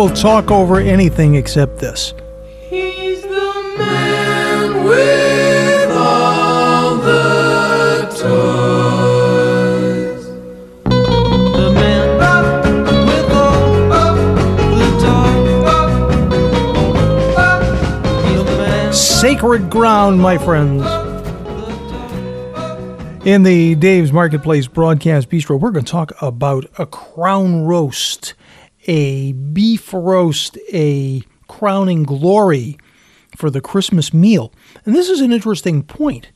will talk over anything except this. He's the man with all the toys. The man with all the toys. He's the man. Sacred ground, my friends. In the Dave's Marketplace broadcast bistro, we're going to talk about a crown roast, a beef roast, a crowning glory for the Christmas meal. And this is an interesting point.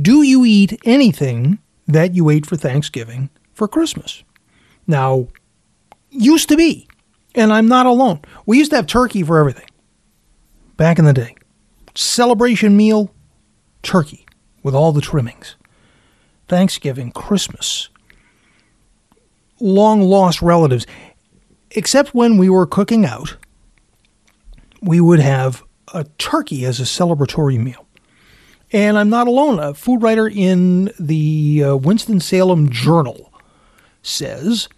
Do you eat anything that you ate for Thanksgiving for Christmas? Now, used to be, and I'm not alone. We used to have turkey for everything back in the day. Celebration meal, turkey with all the trimmings. Thanksgiving, Christmas, long lost relatives. Except when we were cooking out, we would have a turkey as a celebratory meal. And I'm not alone. A food writer in the uh, Winston-Salem Journal says,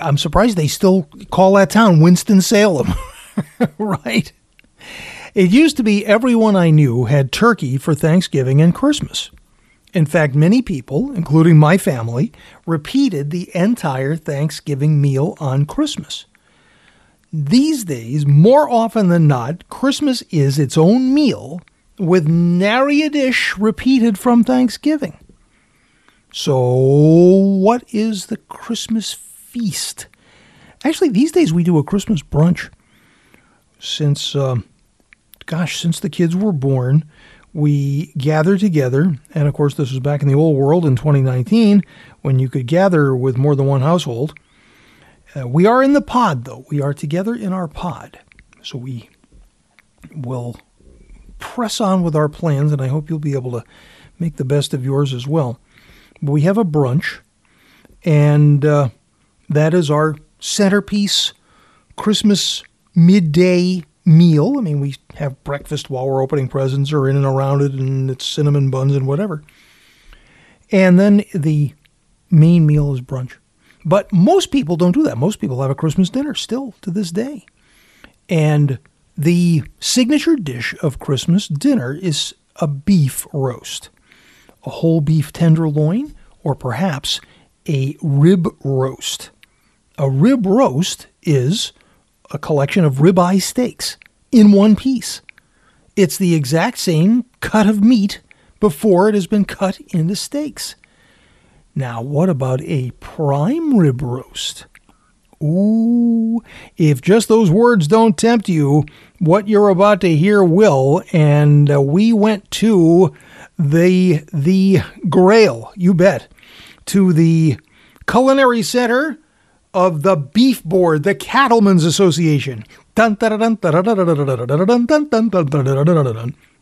I'm surprised they still call that town Winston-Salem, right? It used to be everyone I knew had turkey for Thanksgiving and Christmas. In fact, many people, including my family, repeated the entire Thanksgiving meal on Christmas. These days, more often than not, Christmas is its own meal with nary a dish repeated from Thanksgiving. So, what is the Christmas feast? Actually, these days we do a Christmas brunch. Since, um, gosh, since the kids were born, we gather together. And of course, this was back in the old world in 2019 when you could gather with more than one household. Uh, we are in the pod, though. We are together in our pod. So we will press on with our plans, and I hope you'll be able to make the best of yours as well. But we have a brunch, and uh, that is our centerpiece Christmas midday meal. I mean, we have breakfast while we're opening presents or in and around it, and it's cinnamon buns and whatever. And then the main meal is brunch. But most people don't do that. Most people have a Christmas dinner still to this day. And the signature dish of Christmas dinner is a beef roast, a whole beef tenderloin, or perhaps a rib roast. A rib roast is a collection of ribeye steaks in one piece. It's the exact same cut of meat before it has been cut into steaks. Now, what about a prime rib roast? Ooh, if just those words don't tempt you, what you're about to hear will. And uh, we went to the the Grail, you bet, to the Culinary Center of the Beef Board, the Cattlemen's Association.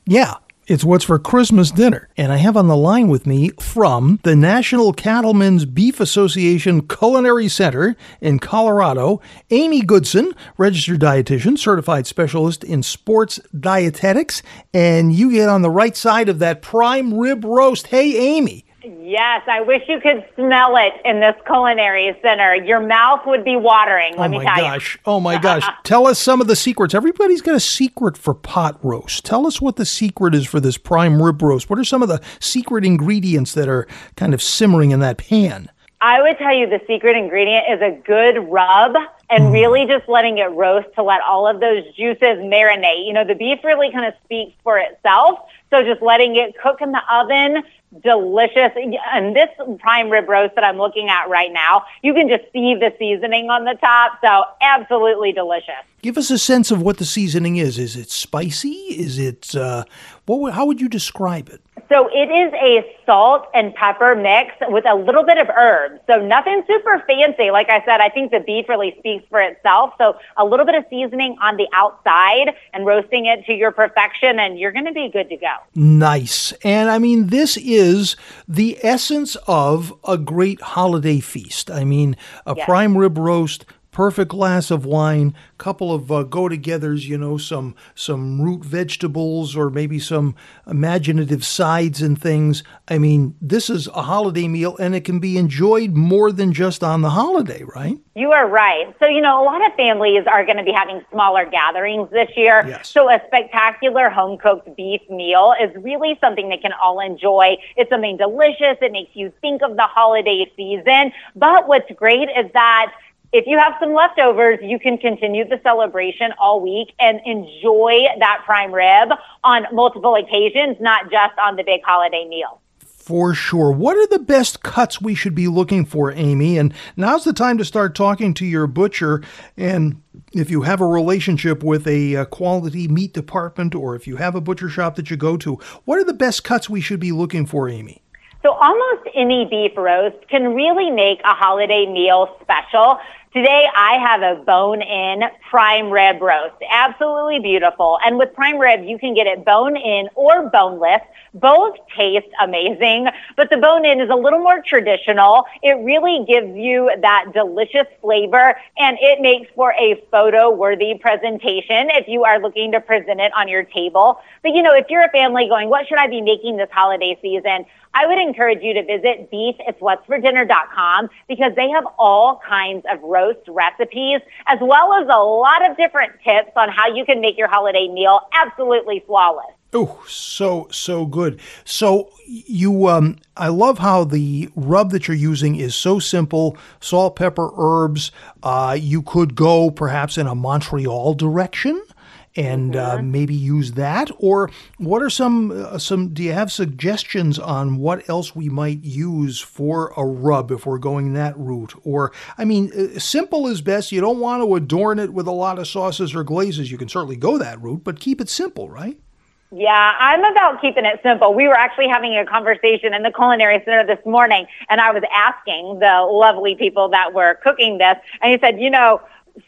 Yeah, it's what's for Christmas dinner. And I have on the line with me from the National Cattlemen's Beef Association Culinary Center in Colorado, Amy Goodson, registered dietitian, certified specialist in sports dietetics. And you get on the right side of that prime rib roast. Hey, Amy. Yes, I wish you could smell it in this culinary center. Your mouth would be watering, let me tell you. oh me my tell gosh. Oh my gosh. Tell us some of the secrets. Everybody's got a secret for pot roast. Tell us what the secret is for this prime rib roast. What are some of the secret ingredients that are kind of simmering in that pan? I would tell you the secret ingredient is a good rub and Mm. really just letting it roast to let all of those juices marinate. You know, the beef really kind of speaks for itself. So just letting it cook in the oven, delicious. And this prime rib roast that I'm looking at right now, you can just see the seasoning on the top. So absolutely delicious. Give us a sense of what the seasoning is. Is it spicy? Is it uh, what? How would you describe it? So it is a salt and pepper mix with a little bit of herbs. So nothing super fancy. Like I said, I think the beef really speaks for itself. So a little bit of seasoning on the outside and roasting it to your perfection, and you're going to be good to go. Nice. And I mean, this is the essence of a great holiday feast. I mean, a Yes. prime rib roast, perfect glass of wine, couple of uh, go-togethers, you know, some some root vegetables or maybe some imaginative sides and things. I mean, this is a holiday meal and it can be enjoyed more than just on the holiday, right? You are right. So, you know, a lot of families are going to be having smaller gatherings this year. Yes. So, a spectacular home cooked beef meal is really something they can all enjoy. It's something delicious. It makes you think of the holiday season. But what's great is that if you have some leftovers, you can continue the celebration all week and enjoy that prime rib on multiple occasions, not just on the big holiday meal. For sure. What are the best cuts we should be looking for, Amy? And now's the time to start talking to your butcher. And if you have a relationship with a, uh quality meat department or if you have a butcher shop that you go to, what are the best cuts we should be looking for, Amy? So almost any beef roast can really make a holiday meal special. Today I have a bone in prime rib roast. Absolutely beautiful. And with prime rib, you can get it bone in or boneless. Both taste amazing, but the bone in is a little more traditional. It really gives you that delicious flavor and it makes for a photo worthy presentation if you are looking to present it on your table. But you know, if you're a family going, what should I be making this holiday season? I would encourage you to visit beefit'swhatsfordinner.com because they have all kinds of roast recipes as well as a lot of different tips on how you can make your holiday meal absolutely flawless. Oh, so so good. So you, um, I love how the rub that you're using is so simple: salt, pepper, herbs. Uh, you could go perhaps in a Montreal direction and uh, maybe use that. Or what are some uh, some? Do you have suggestions on what else we might use for a rub if we're going that route? Or I mean, uh, simple is best. You don't want to adorn it with a lot of sauces or glazes. You can certainly go that route, but keep it simple, right? Yeah, I'm about keeping it simple. We were actually having a conversation in the culinary center this morning, and I was asking the lovely people that were cooking this, and he said, you know,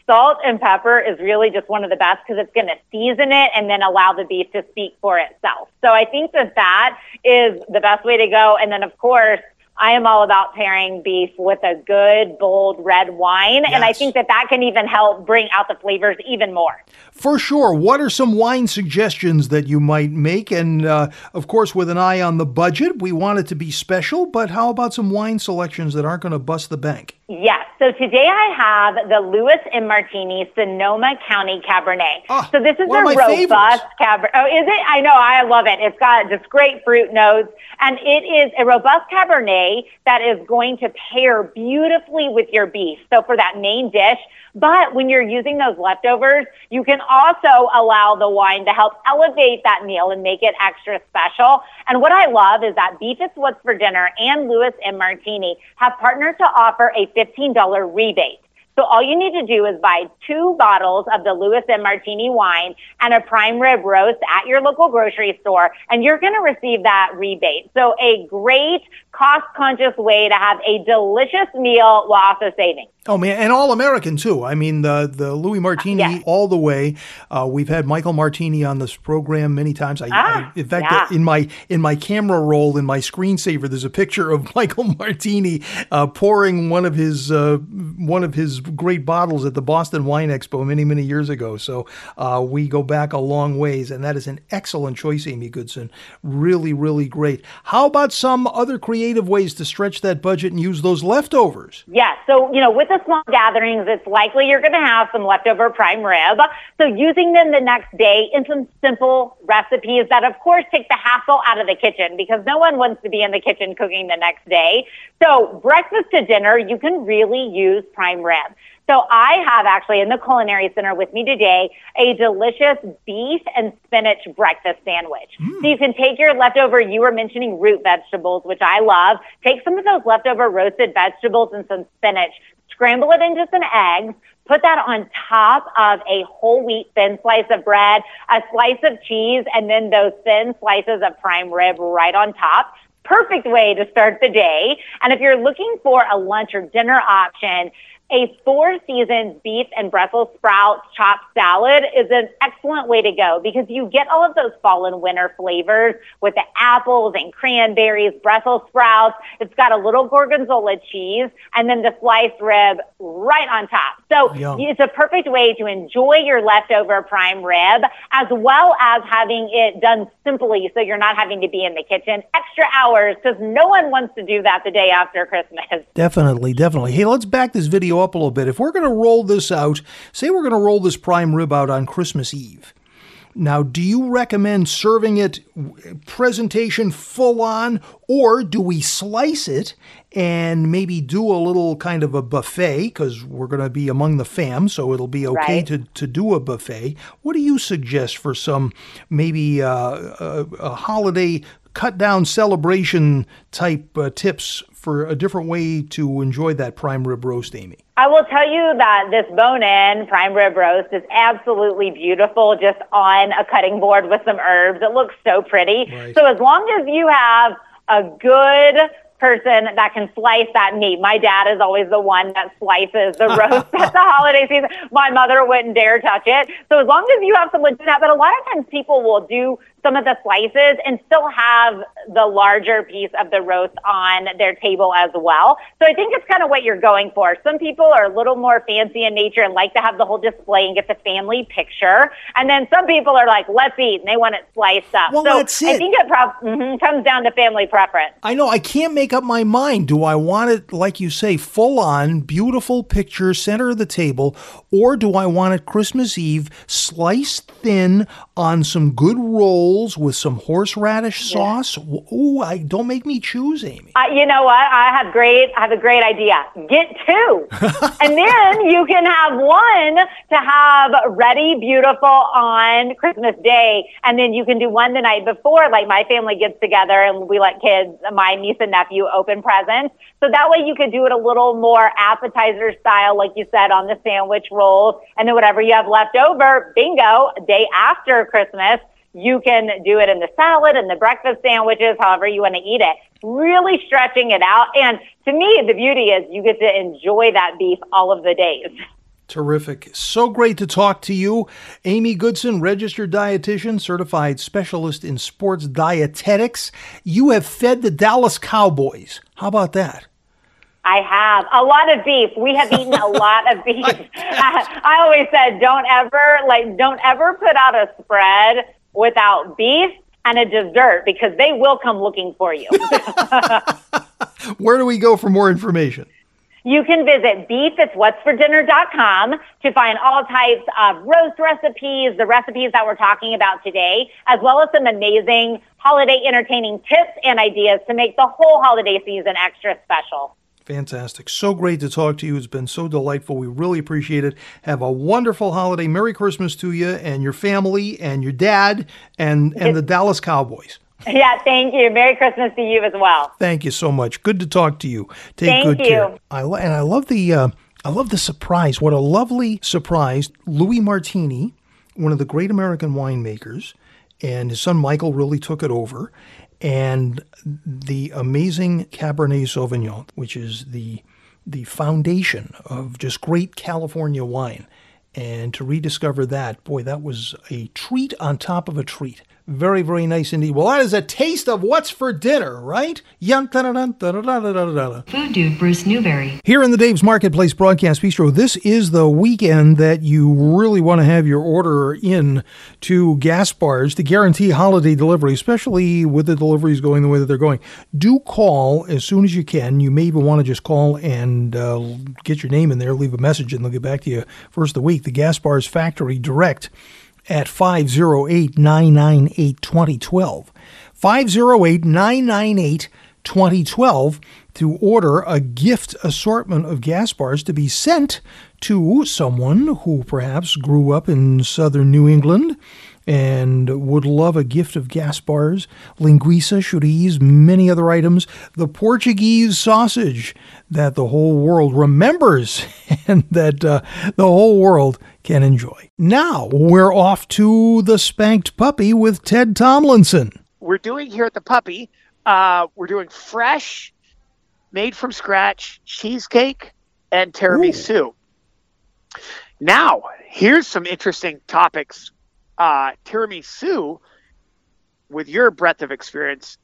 salt and pepper is really just one of the best because it's going to season it and then allow the beef to speak for itself. So I think that that is the best way to go. And then, of course, I am all about pairing beef with a good, bold red wine. And I think that that can even help bring out the flavors even more. For sure. What are some wine suggestions that you might make? And uh, of course, with an eye on the budget, we want it to be special, but how about some wine selections that aren't going to bust the bank? Yes. So today I have the Louis M. Martini Sonoma County Cabernet. Ah, so this is a robust. Cabernet. Oh, is it? I know. I love it. It's got just great fruit notes, and it is a robust Cabernet that is going to pair beautifully with your beef. So for that main dish. But when you're using those leftovers, you can also allow the wine to help elevate that meal and make it extra special. And what I love is that Beef It's What's for Dinner and Louis M. Martini have partnered to offer a $15 rebate. So all you need to do is buy two bottles of the Louis M. Martini wine and a prime rib roast at your local grocery store, and you're going to receive that rebate. So a great cost conscious way to have a delicious meal while also saving. Oh man, and all American too. I mean, the the Louis Martini Yeah. all the way. Uh, we've had Michael Martini on this program many times. I, Ah, I in fact, yeah. in my in my camera roll in my screensaver, there's a picture of Michael Martini uh, pouring one of his uh, one of his great bottles at the Boston Wine Expo many many years ago. So uh, we go back a long ways, and that is an excellent choice, Amy Goodson. Really, really great. How about some other creative ways to stretch that budget and use those leftovers? Yes. So, you know, with small gatherings, it's likely you're going to have some leftover prime rib. So using them the next day in some simple recipes that, of course, take the hassle out of the kitchen because no one wants to be in the kitchen cooking the next day. So breakfast to dinner, you can really use prime rib. So I have actually in the Culinary Center with me today a delicious beef and spinach breakfast sandwich. Mm. So you can take your leftover, you were mentioning root vegetables, which I love. Take some of those leftover roasted vegetables and some spinach, scramble it into some eggs, put that on top of a whole wheat thin slice of bread, a slice of cheese, and then those thin slices of prime rib right on top perfect way to start the day. And if you're looking for a lunch or dinner option, a four season beef and Brussels sprouts chopped salad is an excellent way to go because you get all of those fall and winter flavors with the apples and cranberries, Brussels sprouts. It's got a little gorgonzola cheese and then the sliced rib right on top. So Yum. it's a perfect way to enjoy your leftover prime rib as well as having it done simply so you're not having to be in the kitchen extra hours because no one wants to do that the day after Christmas. Definitely, definitely. Hey, let's back this video up a little bit. If we're going to roll this out, say we're going to roll this prime rib out on Christmas Eve. Now, do you recommend serving it presentation full on, or do we slice it and maybe do a little kind of a buffet because we're going to be among the fam, so it'll be okay right. to, to do a buffet? What do you suggest for some maybe uh, a, a holiday cut down celebration type uh, tips for a different way to enjoy that prime rib roast, Amy? I will tell you that this bone-in prime rib roast is absolutely beautiful just on a cutting board with some herbs. It looks so pretty. Right. So as long as you have a good person that can slice that meat. My dad is always the one that slices the roast at the holiday season. My mother wouldn't dare touch it. So as long as you have someone do that, but a lot of times people will do some of the slices and still have the larger piece of the roast on their table as well. So I think it's kind of what you're going for. Some people are a little more fancy in nature and like to have the whole display and get the family picture. And then some people are like, let's eat, and they want it sliced up. Well, so that's it. I think it prob- mm-hmm, comes down to family preference. I know. I can't make up my mind. Do I want it, like you say, full on, beautiful picture, center of the table, or do I want it Christmas Eve, sliced thin on some good rolls? With some horseradish sauce. Yeah. Ooh, I don't make me choose, Amy. Uh, you know what? I have great. I have a great idea. Get two, and then you can have one to have ready, beautiful on Christmas Day, and then you can do one the night before. Like my family gets together and we let kids, my niece and nephew, open presents. So that way you could do it a little more appetizer style, like you said, on the sandwich rolls, and then whatever you have left over, bingo, day after Christmas you can do it in the salad and the breakfast sandwiches, however you want to eat it. Really stretching it out. And to me, the beauty is you get to enjoy that beef all of the days. Terrific. So great to talk to you. Amy Goodson, registered dietitian, certified specialist in sports dietetics. You have fed the Dallas Cowboys. How about that? I have a lot of beef. We have eaten a lot of beef. I, I always said, don't ever like, don't ever put out a spread without beef and a dessert because they will come looking for you. Where do we go for more information? You can visit beefit'swhatsfordinner.com to find all types of roast recipes, the recipes that we're talking about today, as well as some amazing holiday entertaining tips and ideas to make the whole holiday season extra special. Fantastic. So great to talk to you. It's been so delightful. We really appreciate it. Have a wonderful holiday. Merry Christmas to you and your family and your dad and, and the Dallas Cowboys. Yeah, thank you. Merry Christmas to you as well. Thank you so much. Good to talk to you. Take thank good you. care. I lo- and I love the uh, I love the surprise. What a lovely surprise. Louis Martini, one of the great American winemakers, and his son Michael really took it over and the amazing Cabernet Sauvignon, which is the the foundation of just great California wine. And to rediscover that, boy, that was a treat on top of a treat. Very, very nice indeed. Well, that is a taste of what's for dinner, right? Food dude Bruce Newbury. Here in the Dave's Marketplace Broadcast Bistro, this is the weekend that you really want to have your order in to Gaspar's to guarantee holiday delivery, especially with the deliveries going the way that they're going. Do call as soon as you can. You may even want to just call and uh, get your name in there, leave a message, and they'll get back to you first of the week. The Gaspar's Factory Direct at 508 998 2012. 508 998 2012 to order a gift assortment of Gaspar's to be sent to someone who perhaps grew up in southern New England and would love a gift of Gaspar's, linguiça, chorizo, many other items, the Portuguese sausage that the whole world remembers and that uh, the whole world can enjoy. Now we're off to the spanked puppy with Ted Tomlinson. We're doing here at the puppy, uh, we're doing fresh, made from scratch cheesecake and tiramisu. Now, here's some interesting topics uh, tiramisu, with your breadth of experience,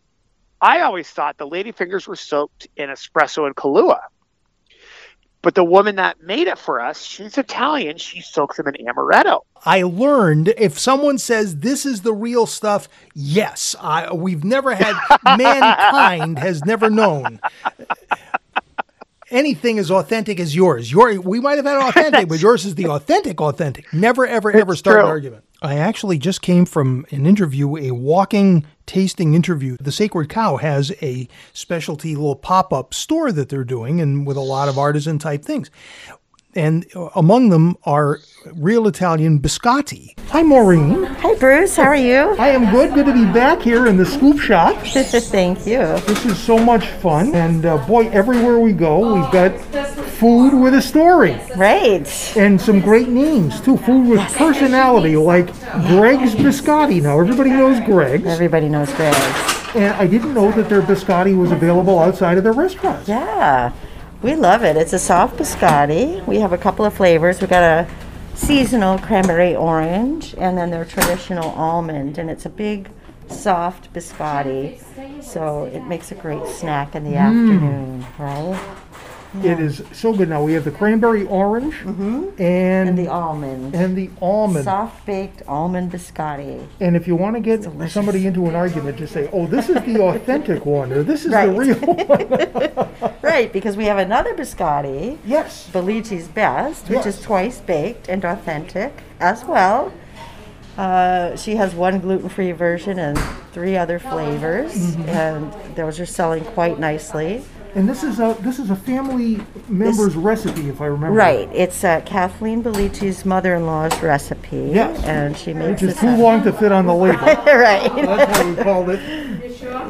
I always thought the ladyfingers were soaked in espresso and Kahlua. But the woman that made it for us, she's Italian. She soaks them in amaretto. I learned if someone says this is the real stuff, yes, I, we've never had mankind has never known anything as authentic as yours. Your we might have had authentic, but yours is the authentic, authentic. Never, ever, ever start true. an argument. I actually just came from an interview, a walking tasting interview. The Sacred Cow has a specialty little pop up store that they're doing, and with a lot of artisan type things. And among them are real Italian biscotti. Hi, Maureen. Hi, Bruce. How are you? I am good. Good to be back here in the scoop shop. Thank you. This is so much fun. And uh, boy, everywhere we go, we've got food with a story Right. and some great names too. Food with personality, like Greg's Biscotti. Now, everybody knows Greg's. Everybody knows Greg's. And I didn't know that their biscotti was available outside of their restaurant. Yeah. We love it. It's a soft biscotti. We have a couple of flavors. We got a seasonal cranberry orange and then their traditional almond. And it's a big, soft biscotti. So it makes a great snack in the mm. afternoon, right? It is so good. Now we have the cranberry orange and And the almond. and the almond. Soft baked almond biscotti. And if you want to get somebody into an argument, just say, "Oh, this is the authentic one," or "This is Right. the real one." Right, because we have another biscotti. yes. Belici's Best, which Yes. is twice baked and authentic as well. Uh, she has one gluten-free version and three other flavors, Mm-hmm. and those are selling quite nicely. And this is a this is a family member's recipe, if I remember. Right, it's uh, Kathleen Belici's mother-in-law's recipe, Yes. and she makes Which is it. too long to fit on the label. right, That's why we called it.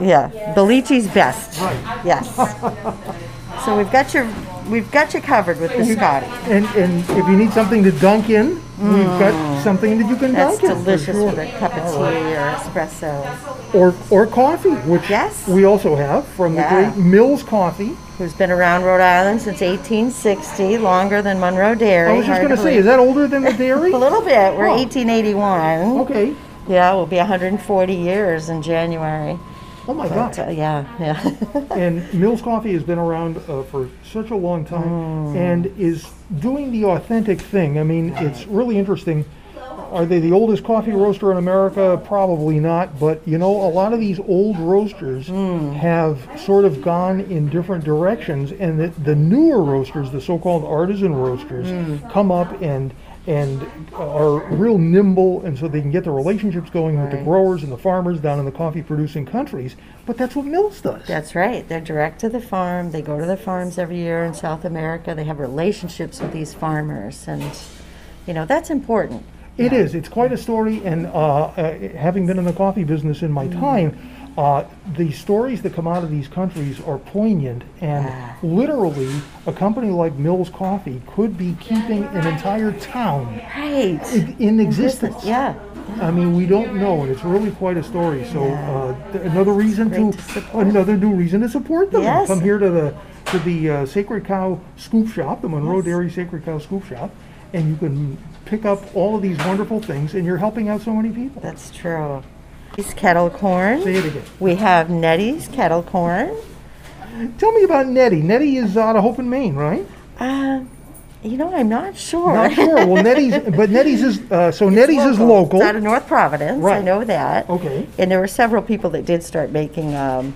yeah, Belici's Best. Right. Yes. so we've got your we've got you covered with biscotti. And and if you need something to dunk in, we've got something that you can Mm. That's dunk in. for delicious sure. with a cup of tea or espresso. Or or coffee, which Yes. we also have from Yeah. the great Mills Coffee. who's been around Rhode Island since 1860, longer than Monroe Dairy. I was just hard going to to say, believe. is that older than the dairy? a little bit. We're Oh. 1881. Okay. Yeah, we'll be 140 years in January. Oh my But, God. uh, yeah, yeah. And Mills Coffee has been around uh, for such a long time Mm. and is doing the authentic thing. I mean, it's really interesting. Are they the oldest coffee roaster in America? Probably not. But you know, a lot of these old roasters Mm. have sort of gone in different directions, and the, the newer roasters, the so-called artisan roasters, Mm. come up and and are real nimble, and so they can get the relationships going with the growers and the farmers down in the coffee-producing countries. But that's what Mills does. That's right. They're direct to the farm. They go to the farms every year in South America. They have relationships with these farmers, and you know that's important. It is. It's quite a story, and uh, uh, having been in the coffee business in my time, uh, the stories that come out of these countries are poignant, and Yeah. literally, a company like Mills Coffee could be keeping an entire town Right. in, in existence. Yeah. I mean, we don't know, and it's really quite a story. So uh, th- another reason to, to support. another new reason to support them. Yes. Come here to the to the uh, Sacred Cow Scoop Shop, the Monroe Dairy Sacred Cow Scoop Shop, and you can pick up all of these wonderful things, and you're helping out so many people. That's true. These kettle corn. Say it again. We have Nettie's kettle corn. Tell me about Nettie. Nettie is out of Hope and Main, right? Uh, you know, I'm not sure. Not sure. Well, Nettie's, but Nettie's is uh, so Nettie's is local. It's out of North Providence. Right. I know that. Okay. And there were several people that did start making um,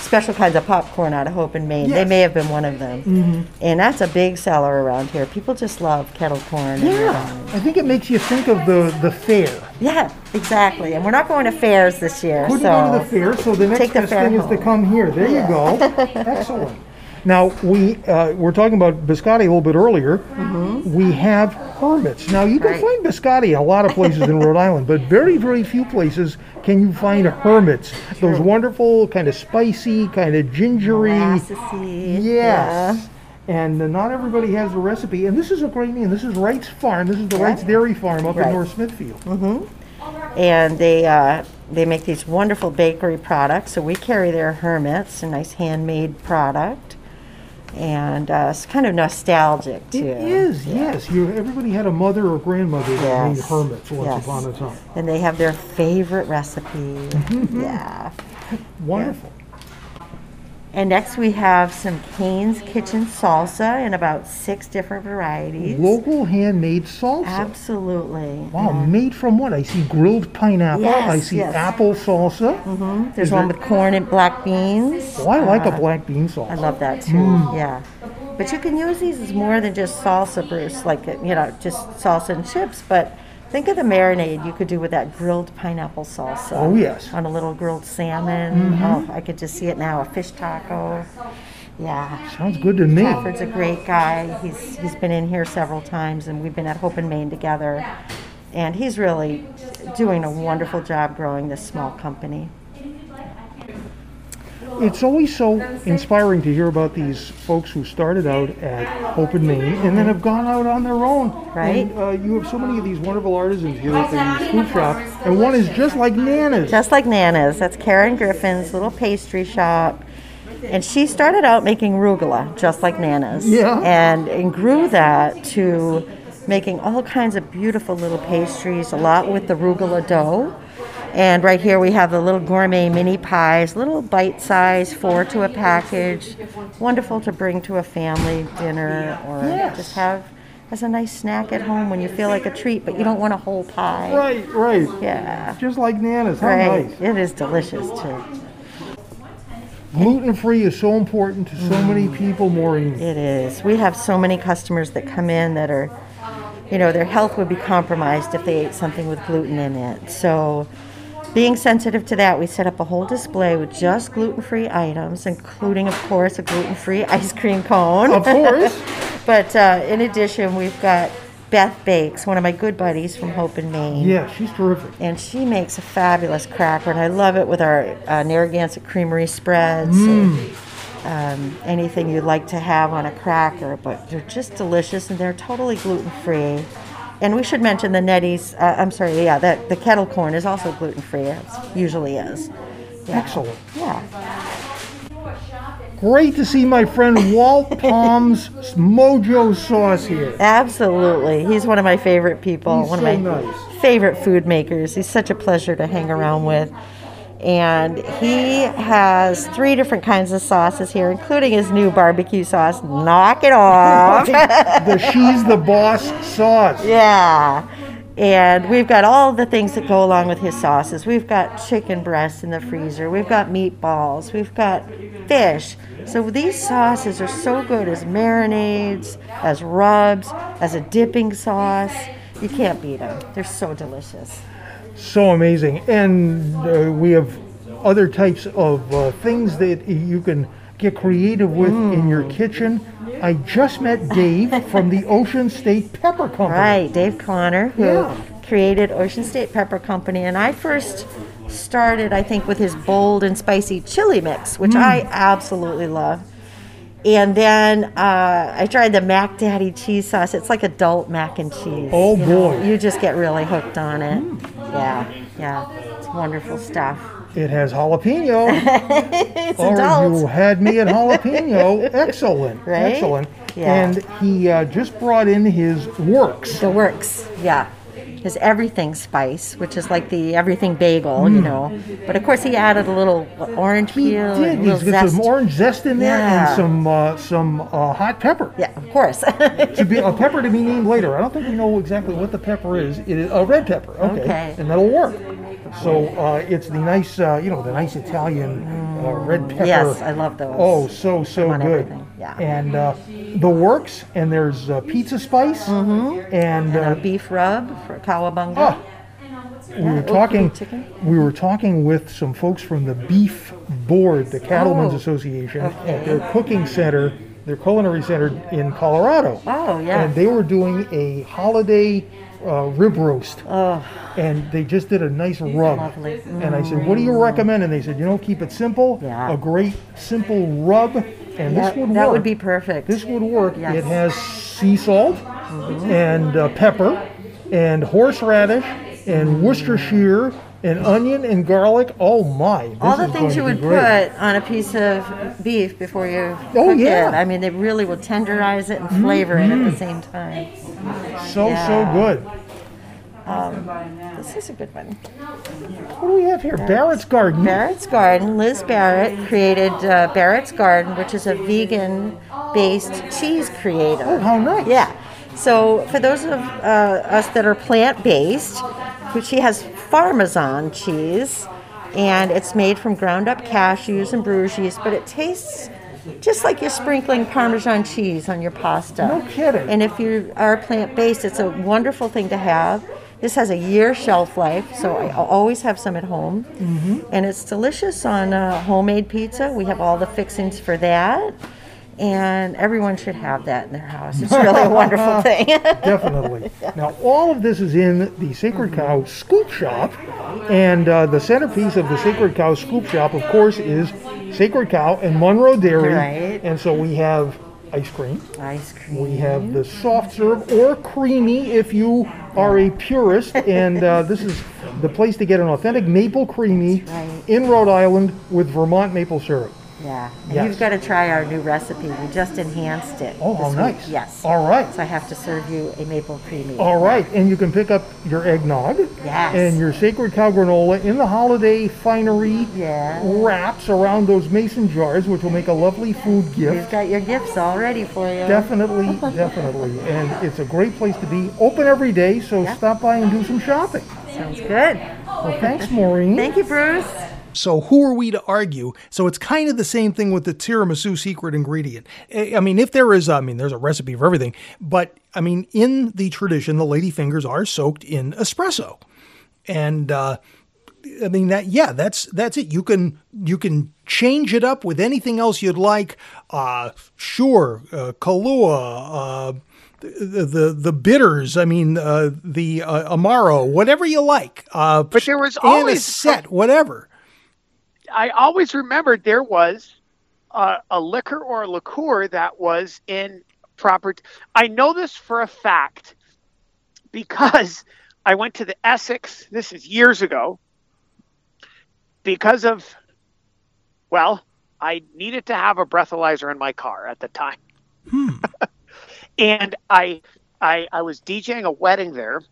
special kinds of popcorn out of Hope and Main. They may have been one of them. Mm-hmm. And that's a big seller around here. People just love kettle corn. Yeah, I think it makes you think of the the fair. yeah, exactly. And we're not going to fairs this year. Couldn't so go to the fair, so the next take the best fair thing is to come here. There you go. Excellent. Now we uh, we're talking about biscotti a little bit earlier. We have hermits. Now you can Mm-hmm. Right. find biscotti a lot of places in Rhode Island, but very very few places can you find hermits. Those wonderful kind of spicy, kind of gingery. Yes. And uh, not everybody has the recipe. And this is a great name. This is Wright's Farm. This is the Wright's Dairy Farm up in North Smithfield. Mm-hmm. and they uh, they make these wonderful bakery products. So we carry their hermits, a nice handmade product, and uh, it's kind of nostalgic too. It is, yes. You, everybody had a mother or grandmother that made Yes. hermits once Yes. upon a time. And they have their favorite recipe. yeah. Wonderful. And next we have some Kane's Kitchen salsa in about six different varieties. Local handmade salsa. Absolutely. Wow, made from what? I see grilled pineapple. Yes, I see yes. apple salsa. Mm-hmm. There's Is one there- with corn and black beans. Oh, I like a Uh, black bean salsa. I love that too. Mm. Yeah. But you can use these as more than just salsa, Bruce, like, you know, just salsa and chips. But think of the marinade you could do with that grilled pineapple salsa. Oh, yes. Mm-hmm. On a little grilled salmon. Oh, I could just see it now. A fish taco. Yeah. Sounds good to me. Stafford's a great guy. He's he's been in here several times, and we've been at Hope and Main together. And he's really doing a wonderful job growing this small company. It's always so inspiring to hear about these folks who started out at Hope and Main and then have gone out on their own. Right. And, uh, you have so many of these wonderful artisans here at the food shop, and one is just like Nana's. Just like Nana's. That's Karen Griffin's little pastry shop. And she started out making rugula, just like Nana's. Yeah. And, and grew that to making all kinds of beautiful little pastries, a lot with the rugula dough. And right here we have the little gourmet mini pies, little bite size, four to a package. Wonderful to bring to a family dinner or Yes. just have as a nice snack at home when you feel like a treat, but you don't want a whole pie. Right, right. Yeah. Just like Nana's. How Right. nice. It is delicious too. Gluten free is so important to so many mm. people, Maureen. It is. We have so many customers that come in that are, you know, their health would be compromised if they ate something with gluten in it. So, being sensitive to that, we set up a whole display with just gluten free items, including, of course, a gluten free ice cream cone. Of course. but uh, in addition, we've got Beth Bakes, one of my good buddies from Hope and Main. Yeah, she's terrific. And she makes a fabulous cracker, and I love it with our uh, Narragansett creamery spreads. or, um, anything you'd like to have on a cracker, but they're just delicious and they're totally gluten free. And we should mention the Nettie's. Uh, I'm sorry, yeah, that the kettle corn is also gluten free. It usually is. Yeah. Excellent. Yeah. Great to see my friend Walt Palm's Mojo Sauce here. Absolutely. He's one of my favorite people. He's one so of my nice. favorite food makers. He's such a pleasure to hang around with. And he has three different kinds of sauces here, including his new barbecue sauce. Knock it off. the She's the Boss sauce. yeah. And we've got all the things that go along with his sauces. We've got chicken breasts in the freezer. We've got meatballs. We've got fish. So these sauces are so good as marinades, as rubs, as a dipping sauce. You can't beat them. They're so delicious. So amazing. And uh, we have other types of uh, things that you can get creative with in your kitchen. I just met Dave from the Ocean State Pepper Company. Right, Dave Connor, who Yeah. created Ocean State Pepper Company, and I first started, I think, with his bold and spicy chili mix, which Mm. I absolutely love. And then uh, I tried the Mac Daddy cheese sauce. It's like adult mac and cheese. Oh, you boy. Mm. You just get really hooked on it. Yeah, yeah. It's wonderful stuff. It has jalapeno. It's or adult. you had me at jalapeno. Excellent. Right? Excellent. Yeah. And he uh, just brought in his works. The works, yeah. His everything spice, which is like the everything bagel, you know. But of course, he added a little orange Mm. He peel, did. and He's got some orange zest in there Yeah. and some uh, some uh, hot pepper. Yeah, of course. To be a pepper to be named later. I don't think we know exactly what the pepper is. It is a red pepper. Okay. Okay. And that'll work. So uh, it's the nice, uh, you know, the nice Italian uh, red pepper. Yes, I love those. Oh, so so good. everything, yeah. And uh, the works, and there's uh, pizza spice, Mm-hmm. and, a uh, beef rub for cowabunga. oh, we were talking. We were talking with some folks from the Beef Board, the Cattlemen's Oh, Association, at their cooking center, their culinary center in Colorado. Oh, yeah. And they were doing a holiday uh, rib roast. Oh, and they just did a nice rub. Lovely. And I said, "What do you recommend?" And they said, "You know, keep it simple. Yeah. A great simple rub, and that, this would that work. would be perfect. This would work. Yes. Mm-hmm. It has sea salt and uh, pepper and horseradish and Worcestershire and onion and garlic. Oh my! All the things you would put on a piece of beef before you Oh, cook yeah. it. I mean, they really will tenderize it and flavor it Mm-hmm. at the same time. So yeah. so good. This is a good one. What do we have here? Barrett's Garden. Barrett's Garden. Liz Barrett created uh, Barrett's Garden, which is a vegan-based cheese creator. Oh, how nice. Yeah. So for those of uh, us that are plant-based, who- she has Parmesan cheese, and it's made from ground-up cashews and Bruges, but it tastes just like you're sprinkling Parmesan cheese on your pasta. No kidding. And if you are plant-based, it's a wonderful thing to have. This has a year shelf life, so I always have some at home. Mm-hmm. And it's delicious on uh, homemade pizza. We have all the fixings for that. And everyone should have that in their house. It's really a wonderful thing. Definitely. Now, all of this is in the Sacred Cow Scoop Shop, and uh, the centerpiece of the Sacred Cow Scoop Shop, of course, is Sacred Cow and Monroe Dairy. Right. And so we have ice cream, Ice cream. we have the soft serve or creamy if you are a purist, and uh, this is the place to get an authentic maple creamy Right. in Rhode Island with Vermont maple syrup. Yeah. And Yes. you've got to try our new recipe. We just enhanced it. Oh, how nice. week. Yes. All right. So I have to serve you a maple creamy. All right, and you can pick up your eggnog Yes. and your sacred cow granola in the holiday finery Yeah. wraps around those mason jars, which will make a lovely food gift. We've got your gifts all ready for you. Definitely, definitely, and it's a great place to be. Open every day, so Yeah. stop by and do some shopping. Sounds good. Well, thanks, Maureen. Thank you, Bruce. So who are we to argue? So it's kind of the same thing with the tiramisu secret ingredient. I I mean, if there is, I mean, there's a recipe for everything, but I mean, in the tradition, the lady fingers are soaked in espresso, and uh, I mean that. Yeah, that's that's it. You can you can change it up with anything else you'd like. Uh, sure, uh, Kahlua. Uh, the, the the bitters, I mean uh, the uh, amaro, whatever you like. Uh, But there was always- set, whatever. I always remembered there was a, a liquor or a liqueur that was in proper. I know this for a fact because I went to the Essex. This is years ago. Because of, well, I needed to have a breathalyzer in my car at the time, and I, I, I was DJing a wedding there,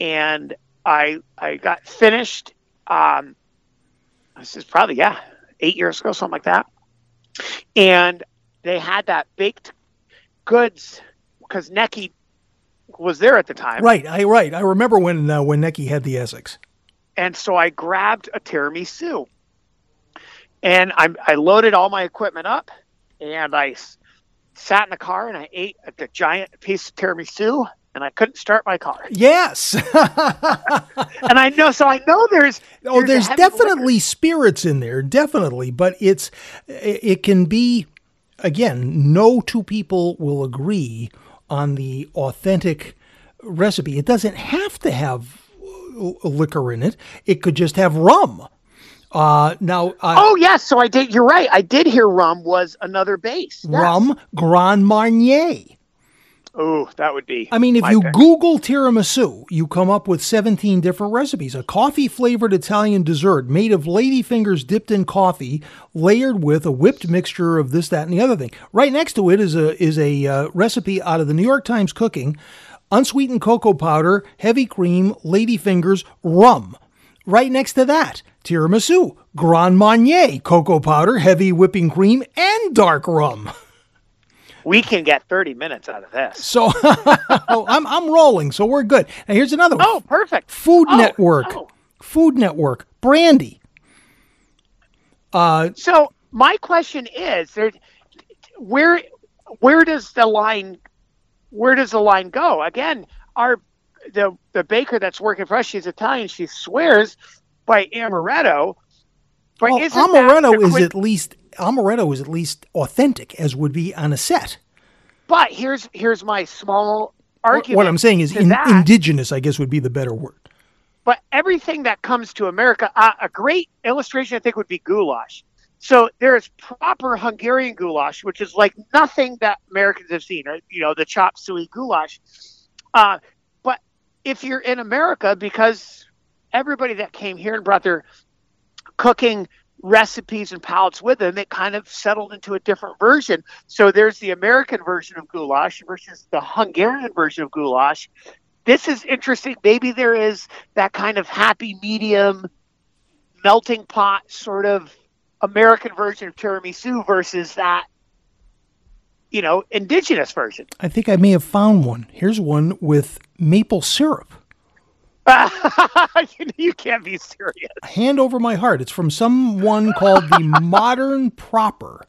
and I, I got finished. Um, this is probably yeah eight years ago something like that and they had that baked goods because Necky was there at the time Right, I right. I remember when uh, when Necky had the Essex. and so I grabbed a tiramisu and I, I loaded all my equipment up and I s- sat in the car and I ate a, the giant piece of tiramisu and I couldn't start my car Yes. and I know so I know there's oh, there's heavy liquor. definitely spirits in there, definitely, but it's it it can be again, no two people will agree on the authentic recipe. It doesn't have to have uh, liquor in it. It could just have rum. Uh, now, uh, oh yes so I did you're right I did hear rum was another base Yes. rum Grand Marnier. Oh, that would be. I mean, if you pick. Google tiramisu, you come up with 17 different recipes. A coffee flavored Italian dessert made of ladyfingers dipped in coffee, layered with a whipped mixture of this, that, and the other thing. Right next to it is a is a uh, recipe out of the New York Times Cooking: unsweetened cocoa powder, heavy cream, ladyfingers, rum. Right next to that, tiramisu, Grand Marnier, cocoa powder, heavy whipping cream, and dark rum. we can get 30 minutes out of this. So I'm I'm rolling, so we're good. Now here's another one. Oh, perfect. Food Oh, Network. oh. Food Network, brandy. Uh, So my question is, there, where where does the line where does the line go? Again, our the the baker that's working for us, she's Italian. She swears by amaretto. But well, amaretto is at least amaretto is at least authentic as would be on a set. But here's here's my small argument. What I'm saying is in, that. indigenous, I guess would be the better word. But everything that comes to America, uh, a great illustration I think would be goulash. So there's proper Hungarian goulash, which is like nothing that Americans have seen, or, you know, the chop suey goulash. Uh, but if you're in America, because everybody that came here and brought their cooking recipes and palates with them, it kind of settled into a different version. So there's the American version of goulash versus the Hungarian version of goulash. This is interesting. Maybe there is that kind of happy medium melting pot sort of American version of tiramisu versus that, you know, indigenous version. I think I may have found one. Here's one with maple syrup. you can't be serious. Hand over my heart. It's from someone called the Modern Proper.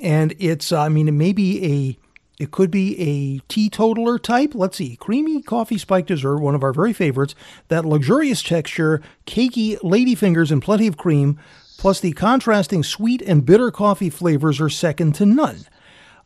And it's, uh, I mean, it may be a, it could be a teetotaler type. Let's see. Creamy coffee spike dessert, one of our very favorites. That luxurious texture, cakey ladyfingers, and plenty of cream, plus the contrasting sweet and bitter coffee flavors are second to none.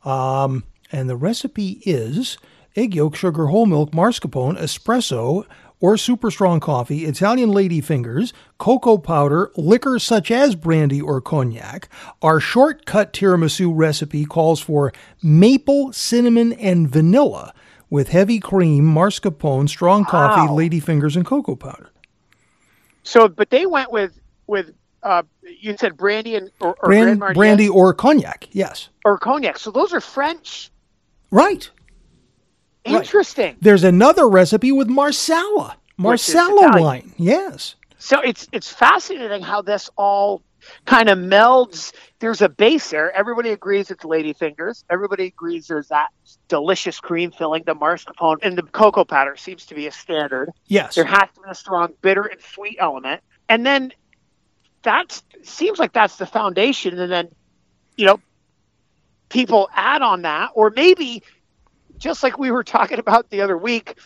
Um, and the recipe is egg yolk, sugar, whole milk, mascarpone, espresso, or super strong coffee, Italian lady fingers, cocoa powder, liquor such as brandy or cognac. Our shortcut tiramisu recipe calls for maple, cinnamon, and vanilla with heavy cream, mascarpone, strong coffee, Wow. lady fingers, and cocoa powder. So, but they went with with uh, you said brandy and or, or Brand, brandy or cognac, yes. or cognac. So those are French. Right. Right. Interesting. There's another recipe with Marsala. Marsala wine. Yes. So it's it's fascinating how this all kind of melds. There's a base there. Everybody agrees it's ladyfingers. Everybody agrees there's that delicious cream filling, the mascarpone, and the cocoa powder seems to be a standard. Yes. There has to be a strong bitter and sweet element, and then that seems like that's the foundation. And then, you know, people add on that, or maybe just like we were talking about the other week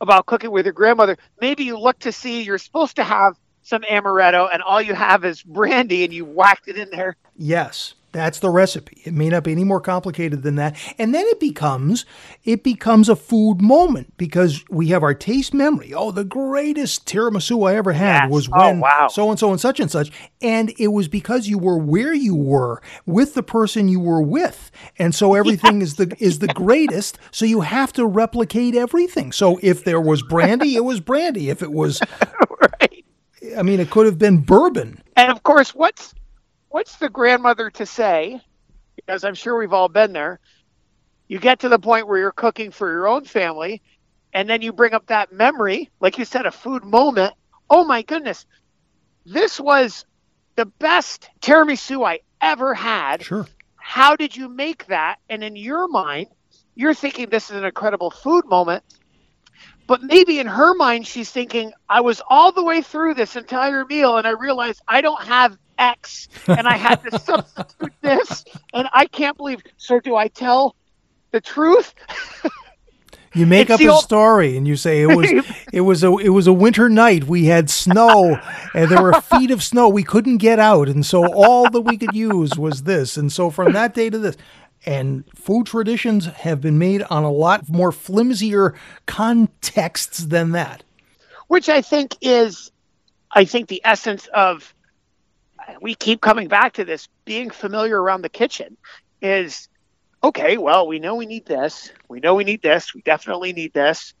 about cooking with your grandmother, maybe you look to see you're supposed to have some amaretto, and all you have is brandy, and you whacked it in there. Yes. That's the recipe. It may not be any more complicated than that. And then it becomes it becomes a food moment because we have our taste memory. Oh, the greatest tiramisu I ever had Yes. was Oh, when wow. so and so and such and such. And it was because you were where you were with the person you were with. And so everything is the is the greatest. So you have to replicate everything. So if there was brandy, it was brandy. If it was right. I mean it could have been bourbon. And of course, what's what's the grandmother to say? Because I'm sure we've all been there. You get to the point where you're cooking for your own family, and then you bring up that memory, like you said, a food moment. Oh my goodness, this was the best tiramisu I ever had. Sure. How did you make that? And in your mind, you're thinking this is an incredible food moment. But maybe in her mind, she's thinking, I was all the way through this entire meal and I realized I don't have X and I had to substitute this. And I can't believe. So, do I tell the truth? You make It's up a old- story and you say it was it was a it was a winter night. We had snow and there were feet of snow. We couldn't get out, and so all that we could use was this. And so from that day to this, and food traditions have been made on a lot more flimsier contexts than that. Which I think is, I think the essence of, we keep coming back to this being familiar around the kitchen is okay, well, we know we need this. We know we need this. We definitely need this.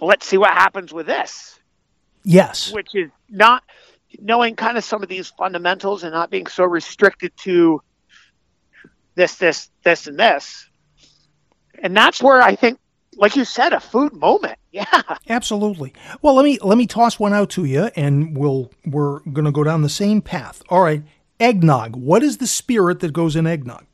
Let's see what happens with this. Yes. which is not knowing kind of some of these fundamentals and not being so restricted to this, this, this, and this. And that's where I think, like you said, a food moment. Yeah. Absolutely. Well, let me let me toss one out to you, and we'll we're going to go down the same path. All right, eggnog. What is the spirit that goes in eggnog?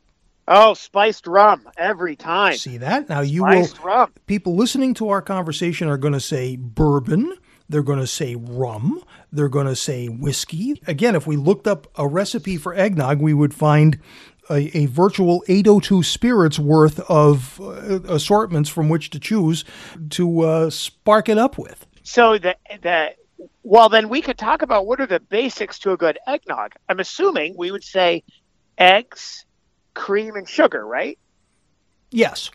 Oh, spiced rum every time. See that now? You will. Spiced rum. People listening to our conversation are going to say bourbon, They're going to say rum. They're going to say whiskey. Again, if we looked up a recipe for eggnog, we would find a, a virtual 802 spirits worth of uh, assortments from which to choose to uh, spark it up with. So the the well, then we could talk about what are the basics to a good eggnog. I'm assuming we would say eggs, cream, and sugar, right? Yes.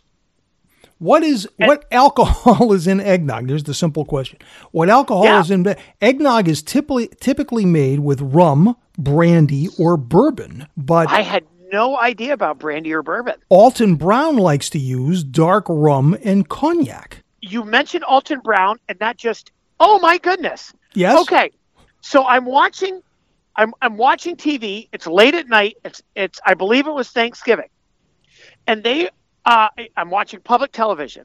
What is what alcohol is in eggnog? There's the simple question. What alcohol Yeah. is in eggnog is typically typically made with rum, brandy, or bourbon, but I had no idea about brandy or bourbon. Alton Brown likes to use dark rum and cognac. You mentioned Alton Brown, and that just oh my goodness. Yes. Okay, so I'm watching, I'm I'm watching TV. It's late at night. It's it's I believe it was Thanksgiving, and they uh, I'm watching public television,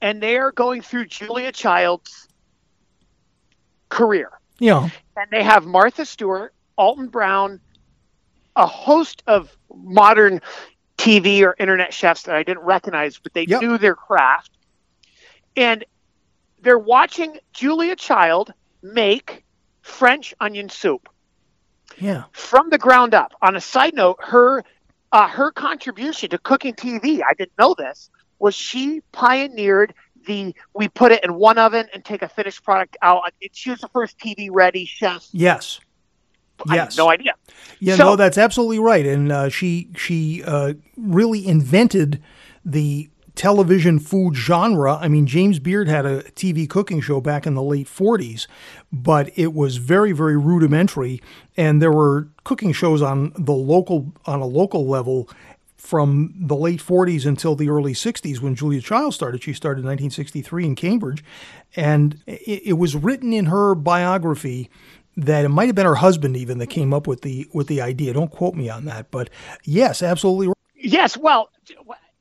and they are going through Julia Child's career, Yeah. and they have Martha Stewart, Alton Brown, a host of modern TV or internet chefs that I didn't recognize, but they Yep. knew their craft, and they're watching Julia Child make French onion soup Yeah. from the ground up. On a side note, her uh, her contribution to cooking TV, I didn't know this, was she pioneered the we put it in one oven and take a finished product out. It- She was the first TV ready chef. Yes. Yes. no idea. Yeah, So- no, that's absolutely right. And uh, she she uh, really invented the television food genre. I mean, James Beard had a TV cooking show back in the late 40s, but it was very very rudimentary and there were cooking shows on the local on a local level from the late 40s until the early 60s when Julia Child started. She started in 1963 in Cambridge and it, it was written in her biography that it might have been her husband even that came up with the with the idea. Don't quote me on that, but yes, absolutely. right. Yes, well,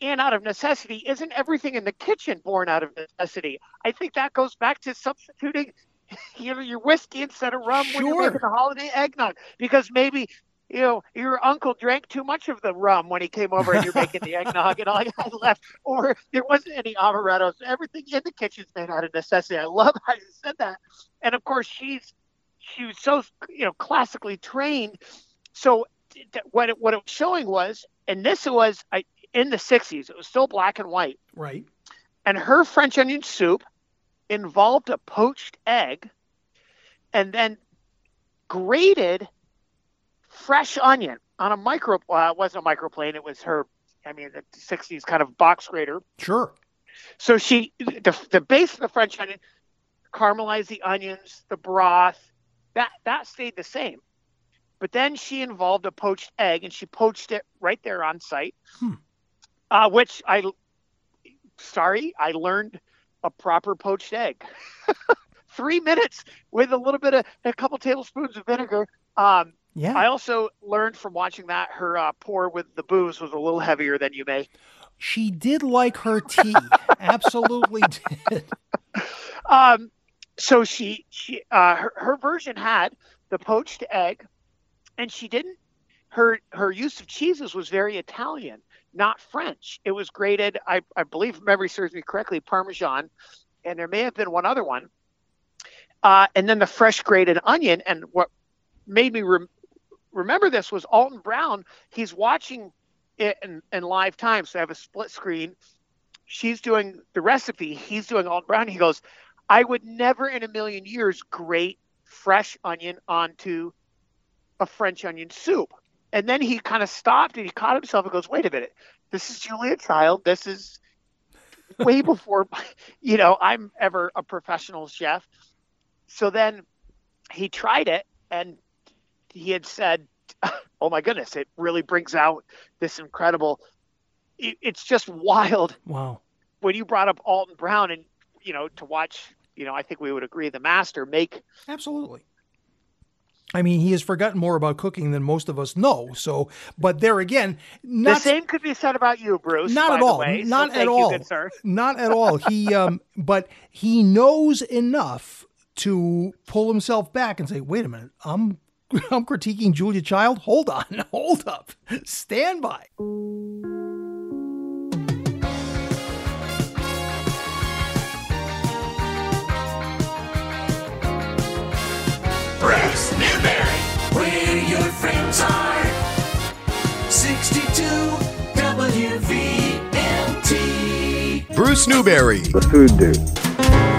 and out of necessity, isn't everything in the kitchen born out of necessity? I think that goes back to substituting you know, your whiskey instead of rum when you're making a holiday eggnog because maybe you know your uncle drank too much of the rum when he came over and you're making the eggnog and all you had left, or there wasn't any amaretto. So everything in the kitchen's made out of necessity. I love how you said that, and of course she's she was so you know classically trained. So th- what it, what it was showing was, and this was I, in the 60s, it was still black and white, Right. and her French onion soup involved a poached egg and then grated fresh onion on a micro, uh, it wasn't a microplane, it was her, I mean, the 60s kind of box grater. Sure. So she, the, the base of the French onion, caramelized the onions, the broth, that that stayed the same. But then she involved a poached egg, and she poached it right there on site. Hmm. Uh, which I, sorry, I learned a proper poached egg. Three minutes with a little bit of a couple tablespoons of vinegar. Um, Yeah. I also learned from watching that her uh, pour with the booze was a little heavier than you may. she did like her tea. absolutely did. Um, so she she uh, her, her version had the poached egg, and she didn't. Her her use of cheeses was very Italian, not French. It was grated. I I believe if memory serves me correctly, Parmesan, and there may have been one other one. Uh, and then the fresh grated onion. And what made me rem- remember this was Alton Brown. He's watching it in, in live time, so I have a split screen. She's doing the recipe. He's doing Alton Brown. He goes, I would never in a million years grate fresh onion onto a French onion soup. And then he kind of stopped and he caught himself and goes, wait a minute, this is Julia Child. This is way before, you know, I'm ever a professional chef. So then he tried it and he had said, oh my goodness, it really brings out this incredible, it, it's just wild Wow. when you brought up Alton Brown and you know to watch, you know, I think we would agree the master make Absolutely. I mean, he has forgotten more about cooking than most of us know. So, but there again, the same could be said about you, Bruce. not at all. way. So Not thank at you, all. good sir. Not at all. He, um, but he knows enough to pull himself back and say, "Wait a minute, I'm." I'm critiquing Julia Child. Hold on, hold up, stand by. 62 WVMT. Bruce Newbury. The Food Dude.